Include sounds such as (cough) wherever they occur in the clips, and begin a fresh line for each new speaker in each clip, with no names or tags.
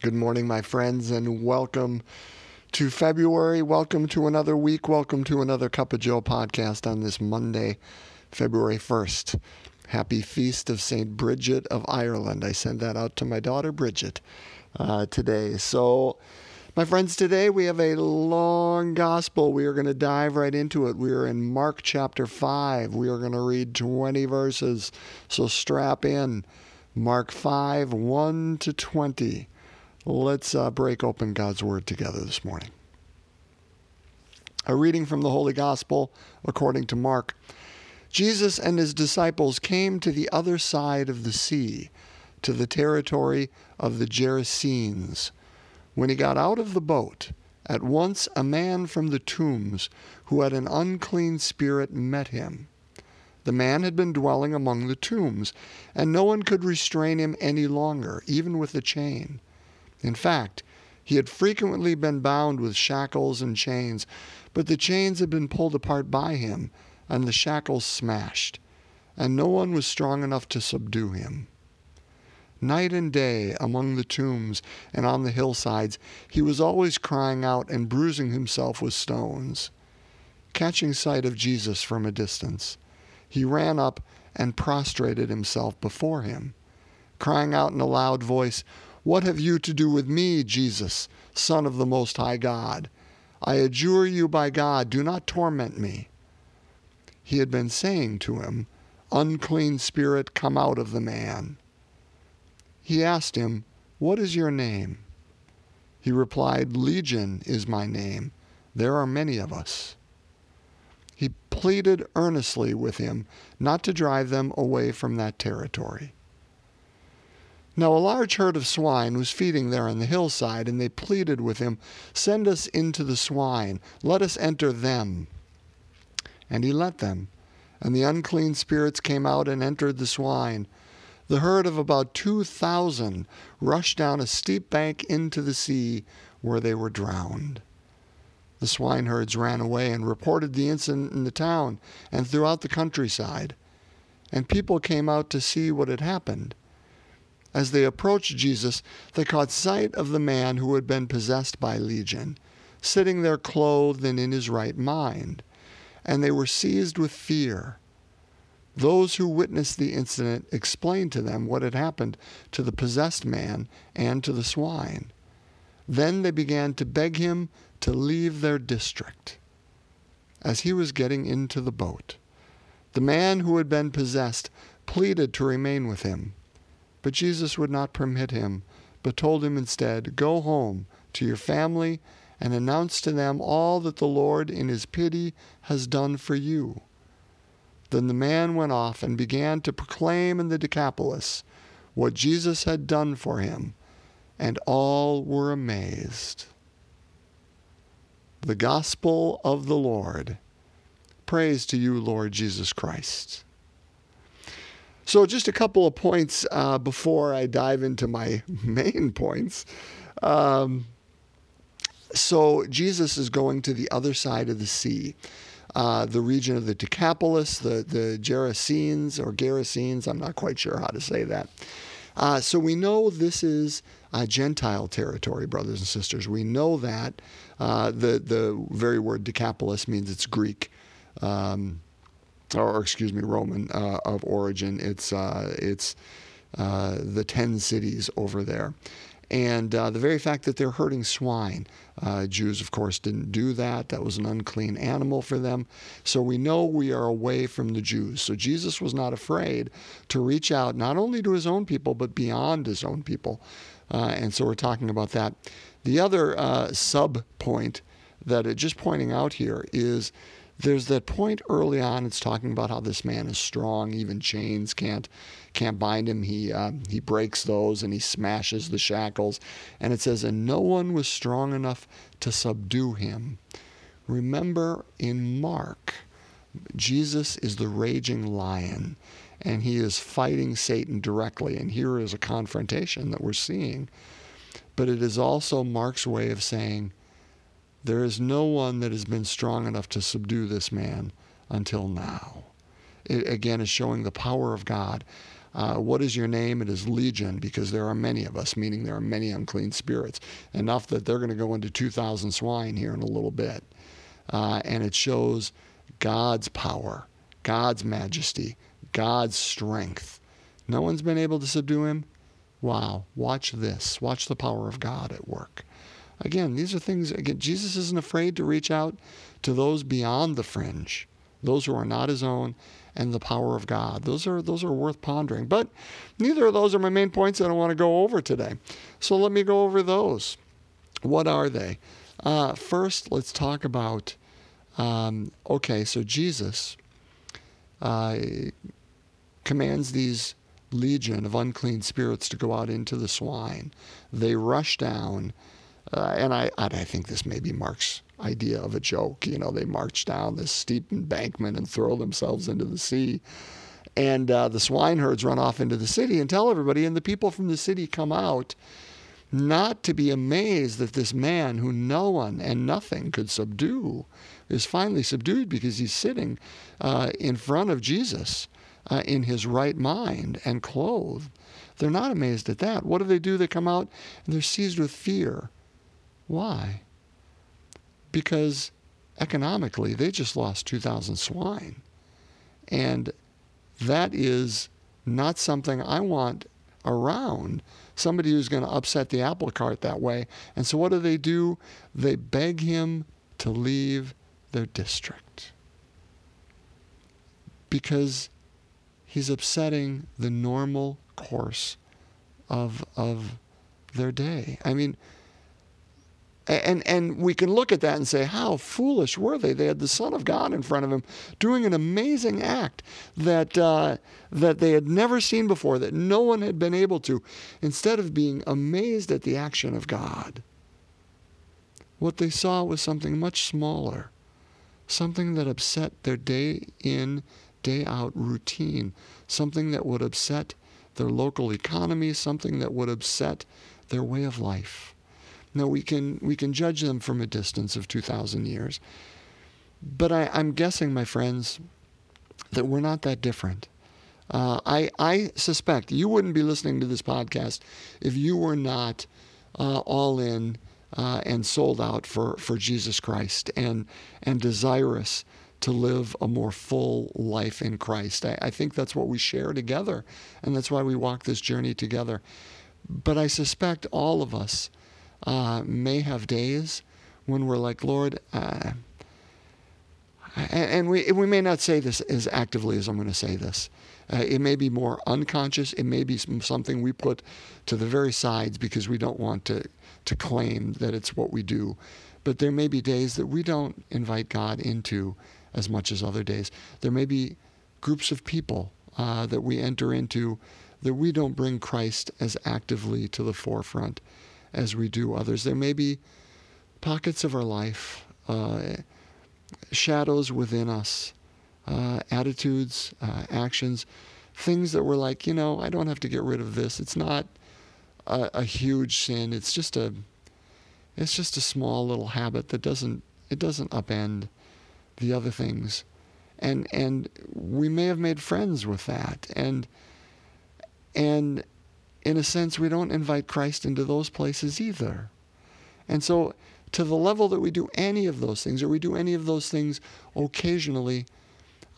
Good morning, my friends, and welcome to February. Welcome to another week. Welcome to another Cup of Joe podcast on this Monday, February 1st. Happy Feast of St. Bridget of Ireland. I send that out to my daughter Bridget uh, today. So, my friends, today we have a long gospel. We are going to dive right into it. We are in Mark chapter 5. We are going to read 20 verses. So, strap in. Mark 5, 1 to 20. Let's uh, break open God's Word together this morning. A reading from the Holy Gospel according to Mark. Jesus and his disciples came to the other side of the sea, to the territory of the Gerasenes. When he got out of the boat, at once a man from the tombs who had an unclean spirit met him. The man had been dwelling among the tombs, and no one could restrain him any longer, even with a chain. In fact, he had frequently been bound with shackles and chains, but the chains had been pulled apart by him, and the shackles smashed, and no one was strong enough to subdue him. Night and day, among the tombs and on the hillsides, he was always crying out and bruising himself with stones. Catching sight of Jesus from a distance, he ran up and prostrated himself before him, crying out in a loud voice, what have you to do with me, Jesus, Son of the Most High God? I adjure you by God, do not torment me. He had been saying to him, Unclean spirit, come out of the man. He asked him, What is your name? He replied, Legion is my name. There are many of us. He pleaded earnestly with him not to drive them away from that territory. Now a large herd of swine was feeding there on the hillside, and they pleaded with him, Send us into the swine, let us enter them. And he let them, and the unclean spirits came out and entered the swine. The herd of about two thousand rushed down a steep bank into the sea, where they were drowned. The swineherds ran away and reported the incident in the town and throughout the countryside, and people came out to see what had happened. As they approached Jesus, they caught sight of the man who had been possessed by Legion, sitting there clothed and in his right mind, and they were seized with fear. Those who witnessed the incident explained to them what had happened to the possessed man and to the swine. Then they began to beg him to leave their district. As he was getting into the boat, the man who had been possessed pleaded to remain with him. But Jesus would not permit him, but told him instead, Go home to your family and announce to them all that the Lord in his pity has done for you. Then the man went off and began to proclaim in the Decapolis what Jesus had done for him, and all were amazed. The Gospel of the Lord. Praise to you, Lord Jesus Christ. So, just a couple of points uh, before I dive into my (laughs) main points. Um, so, Jesus is going to the other side of the sea, uh, the region of the Decapolis, the, the Gerasenes or Gerasenes, I'm not quite sure how to say that. Uh, so, we know this is a Gentile territory, brothers and sisters. We know that. Uh, the, the very word Decapolis means it's Greek. Um, or excuse me, Roman uh, of origin. It's uh, it's uh, the ten cities over there, and uh, the very fact that they're herding swine. Jews, of course, didn't do that. That was an unclean animal for them. So we know we are away from the Jews. So Jesus was not afraid to reach out not only to his own people but beyond his own people. And so we're talking about that. The other sub point that it just pointing out here is there's that point early on. It's talking about how this man is strong. Even chains can't can't bind him. He uh, he breaks those and he smashes the shackles. And it says, and no one was strong enough to subdue him. Remember in Mark, Jesus is the raging lion, and he is fighting Satan directly. And here is a confrontation that we're seeing. But it is also Mark's way of saying there is no one that has been strong enough to subdue this man until now. It again is showing the power of God. Uh, what is your name? It is Legion, because there are many of us, meaning there are many unclean spirits, enough that they're going to go into 2,000 swine here in a little bit. Uh, and it shows God's power, God's majesty, God's strength. No one's been able to subdue him. Wow, watch this. Watch the power of God at work. Again, these are things, again, Jesus isn't afraid to reach out to those beyond the fringe, those who are not his own, and the power of God. Those are, those are worth pondering. But neither of those are my main points that I want to go over today. So let me go over those. What are they? Uh, first, let's talk about um, okay, so Jesus uh, commands these legion of unclean spirits to go out into the swine. They rush down, uh, and I, I think this may be Mark's idea of a joke. You know, they march down this steep embankment and throw themselves into the sea. And uh, the swineherds run off into the city and tell everybody, and the people from the city come out not to be amazed that this man who no one and nothing could subdue is finally subdued because he's sitting uh, in front of Jesus uh, in his right mind and clothed. They're not amazed at that. What do they do? They come out and they're seized with fear. Why? Because economically, they just lost 2,000 swine. And that is not something I want around somebody who's going to upset the apple cart that way. And so what do they do? They beg him to leave their district because he's upsetting the normal course of of their day. I mean, and and we can look at that and say, how foolish were they? They had the Son of God in front of them, doing an amazing act that uh, that they had never seen before, that no one had been able to. Instead of being amazed at the action of God, what they saw was something much smaller, something that upset their day in, day out routine, something that would upset their local economy, something that would upset their way of life. Now we can we can judge them from a distance of two thousand years, but I, I'm guessing, my friends, that we're not that different. Uh, I I suspect you wouldn't be listening to this podcast if you were not uh, all in uh, and sold out for, for Jesus Christ and, and desirous to live a more full life in Christ. I, I think that's what we share together, and that's why we walk this journey together. But I suspect all of us uh, may have days when we're like, Lord, uh, and we, we may not say this as actively as I'm going to say this. Uh, it may be more unconscious. It may be something we put to the very sides because we don't want to to claim that it's what we do. But there may be days that we don't invite God into as much as other days. There may be groups of people uh, that we enter into that we don't bring Christ as actively to the forefront as we do others. There may be pockets of our life, uh, shadows within us, uh, attitudes, uh, actions, things that we're like, you know, I don't have to get rid of this. It's not a, a huge sin. It's just a it's just a small little habit that doesn't it doesn't upend the other things. And and we may have made friends with that. And and in a sense we don't invite Christ into those places either. And so to the level that we do any of those things, or we do any of those things occasionally,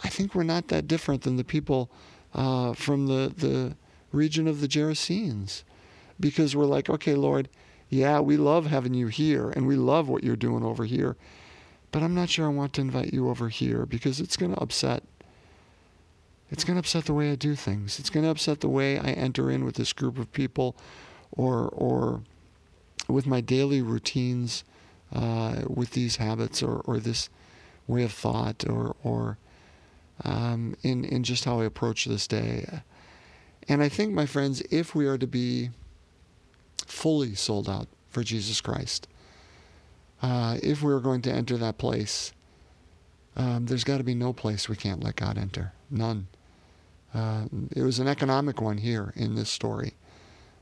I think we're not that different than the people uh, from the, the region of the Gerasenes because we're like, okay, Lord, yeah, we love having you here and we love what you're doing over here, but I'm not sure I want to invite you over here because it's going to upset. It's going to upset the way I do things. It's going to upset the way I enter in with this group of people, or or with my daily routines, uh, with these habits, or or this way of thought, or or um, in in just how I approach this day. And I think, my friends, if we are to be fully sold out for Jesus Christ. Uh, if we are going to enter that place, um, there's got to be no place we can't let God enter. None. Uh, it was an economic one here in this story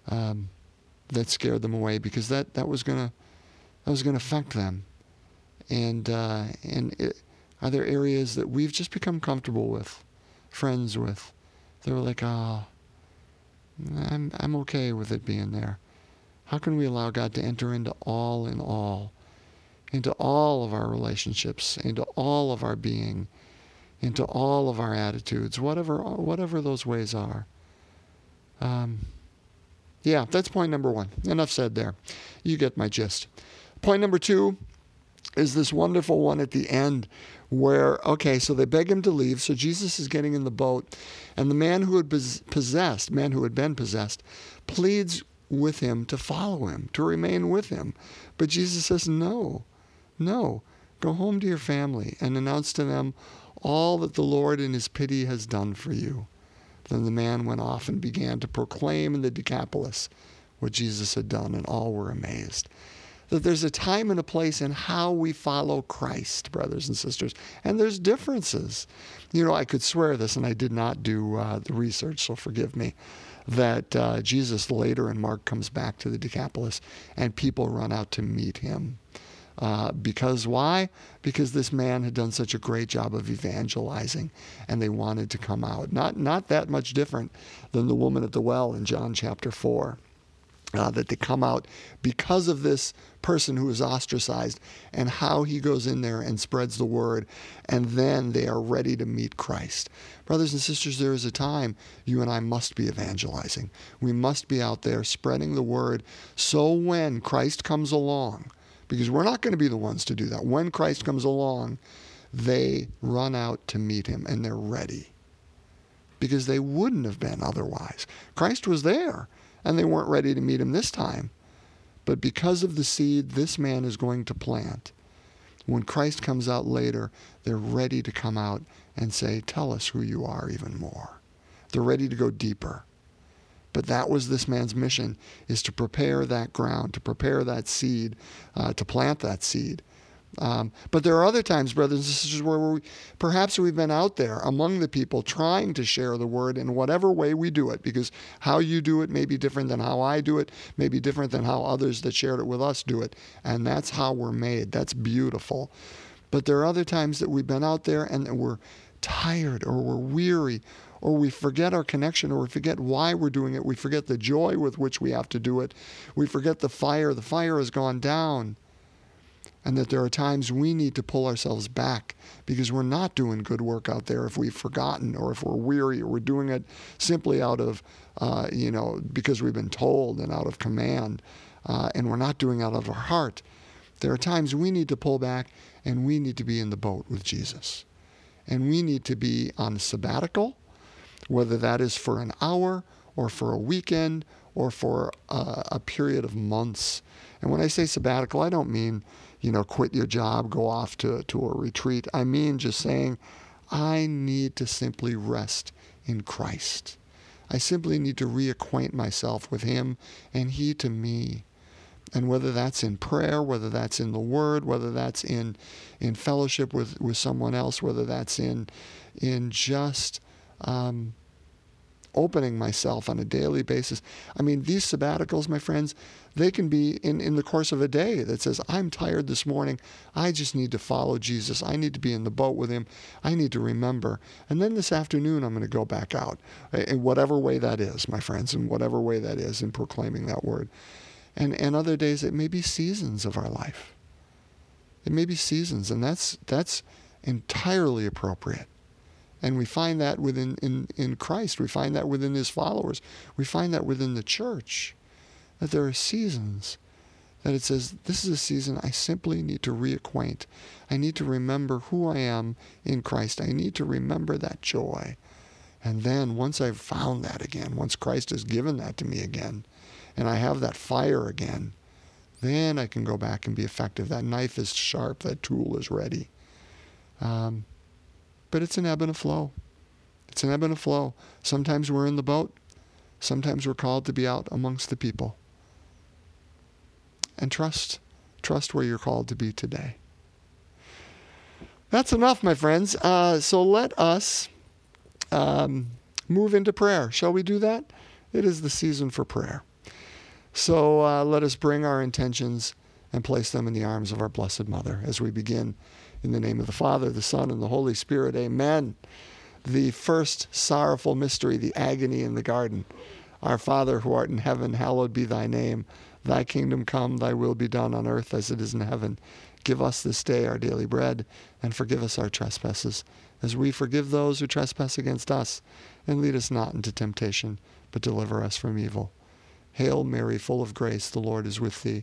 um, that scared them away because that, that was gonna that was gonna affect them. And uh, and it, are there areas that we've just become comfortable with, friends with? They were like, ah, oh, I'm, I'm okay with it being there. How can we allow God to enter into all in all, into all of our relationships, into all of our being, into all of our attitudes, whatever, whatever those ways are? Um, yeah, that's point number one. Enough said there. You get my gist. Point number two is this wonderful one at the end where, okay, so they beg him to leave. So Jesus is getting in the boat, and the man who had possessed, man who had been possessed, pleads with him to follow him, to remain with him. But Jesus says, no, no, go home to your family and announce to them all that the Lord in his pity has done for you. Then the man went off and began to proclaim in the Decapolis what Jesus had done, and all were amazed that there's a time and a place in how we follow Christ, brothers and sisters. And there's differences. You know, I could swear this, and I did not do uh, the research, so forgive me, that uh, Jesus later in Mark comes back to the Decapolis and people run out to meet him. Uh, because why? Because this man had done such a great job of evangelizing, and they wanted to come out. Not not that much different than the woman at the well in John chapter four uh, that they come out because of this person who is ostracized and how he goes in there and spreads the word, and then they are ready to meet Christ. Brothers and sisters, there is a time you and I must be evangelizing. We must be out there spreading the word so when Christ comes along, because we're not going to be the ones to do that, when Christ comes along, they run out to meet him and they're ready. Because they wouldn't have been otherwise. Christ was there and they weren't ready to meet him this time. But because of the seed this man is going to plant, when Christ comes out later, they're ready to come out and say, Tell us who you are even more. They're ready to go deeper. But that was this man's mission, is to prepare that ground, to prepare that seed, uh, to plant that seed. Um, but there are other times, brothers and sisters, where we, perhaps we've been out there among the people trying to share the word in whatever way we do it, because how you do it may be different than how I do it, may be different than how others that shared it with us do it. And that's how we're made. That's beautiful. But there are other times that we've been out there and that we're tired or we're weary or we forget our connection or we forget why we're doing it. We forget the joy with which we have to do it. We forget the fire. The fire has gone down and that there are times we need to pull ourselves back because we're not doing good work out there if we've forgotten or if we're weary or we're doing it simply out of, uh, you know, because we've been told and out of command, uh, and we're not doing out of our heart. There are times we need to pull back and we need to be in the boat with Jesus. And we need to be on sabbatical, whether that is for an hour or for a weekend or for a, a period of months. And when I say sabbatical, I don't mean you know, quit your job, go off to, to a retreat. I mean, just saying, I need to simply rest in Christ. I simply need to reacquaint myself with Him and He to me. And whether that's in prayer, whether that's in the Word, whether that's in, in fellowship with, with someone else, whether that's in, in just um, opening myself on a daily basis. I mean, these sabbaticals, my friends, they can be in, in the course of a day that says, I'm tired this morning. I just need to follow Jesus. I need to be in the boat with him. I need to remember. And then this afternoon, I'm going to go back out in whatever way that is, my friends, in whatever way that is in proclaiming that word. And, and other days, it may be seasons of our life. It may be seasons, and that's, that's entirely appropriate. And we find that within in, in Christ. We find that within his followers. We find that within the church. That there are seasons that it says, This is a season I simply need to reacquaint. I need to remember who I am in Christ. I need to remember that joy. And then once I've found that again, once Christ has given that to me again, and I have that fire again, then I can go back and be effective. That knife is sharp, that tool is ready. Um, but it's an ebb and a flow. It's an ebb and a flow. Sometimes we're in the boat, sometimes we're called to be out amongst the people. And trust, trust where you're called to be today. That's enough, my friends. Uh, so let us um, move into prayer. Shall we do that? It is the season for prayer. So uh, let us bring our intentions and place them in the arms of our Blessed Mother as we begin in the name of the Father, the Son, and the Holy Spirit. Amen. The first sorrowful mystery, the agony in the garden. Our Father who art in heaven, hallowed be thy name. Thy kingdom come, thy will be done on earth as it is in heaven. Give us this day our daily bread, and forgive us our trespasses, as we forgive those who trespass against us. And lead us not into temptation, but deliver us from evil. Hail Mary, full of grace, the Lord is with thee.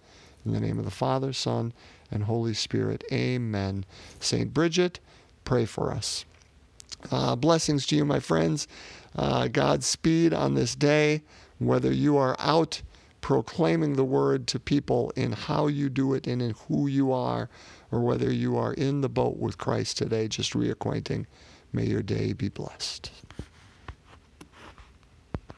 In the name of the Father, Son, and Holy Spirit. Amen. Saint Bridget, pray for us. Uh, blessings to you, my friends. Uh, Godspeed on this day, whether you are out proclaiming the word to people in how you do it and in who you are, or whether you are in the boat with Christ today, just reacquainting. May your day be blessed.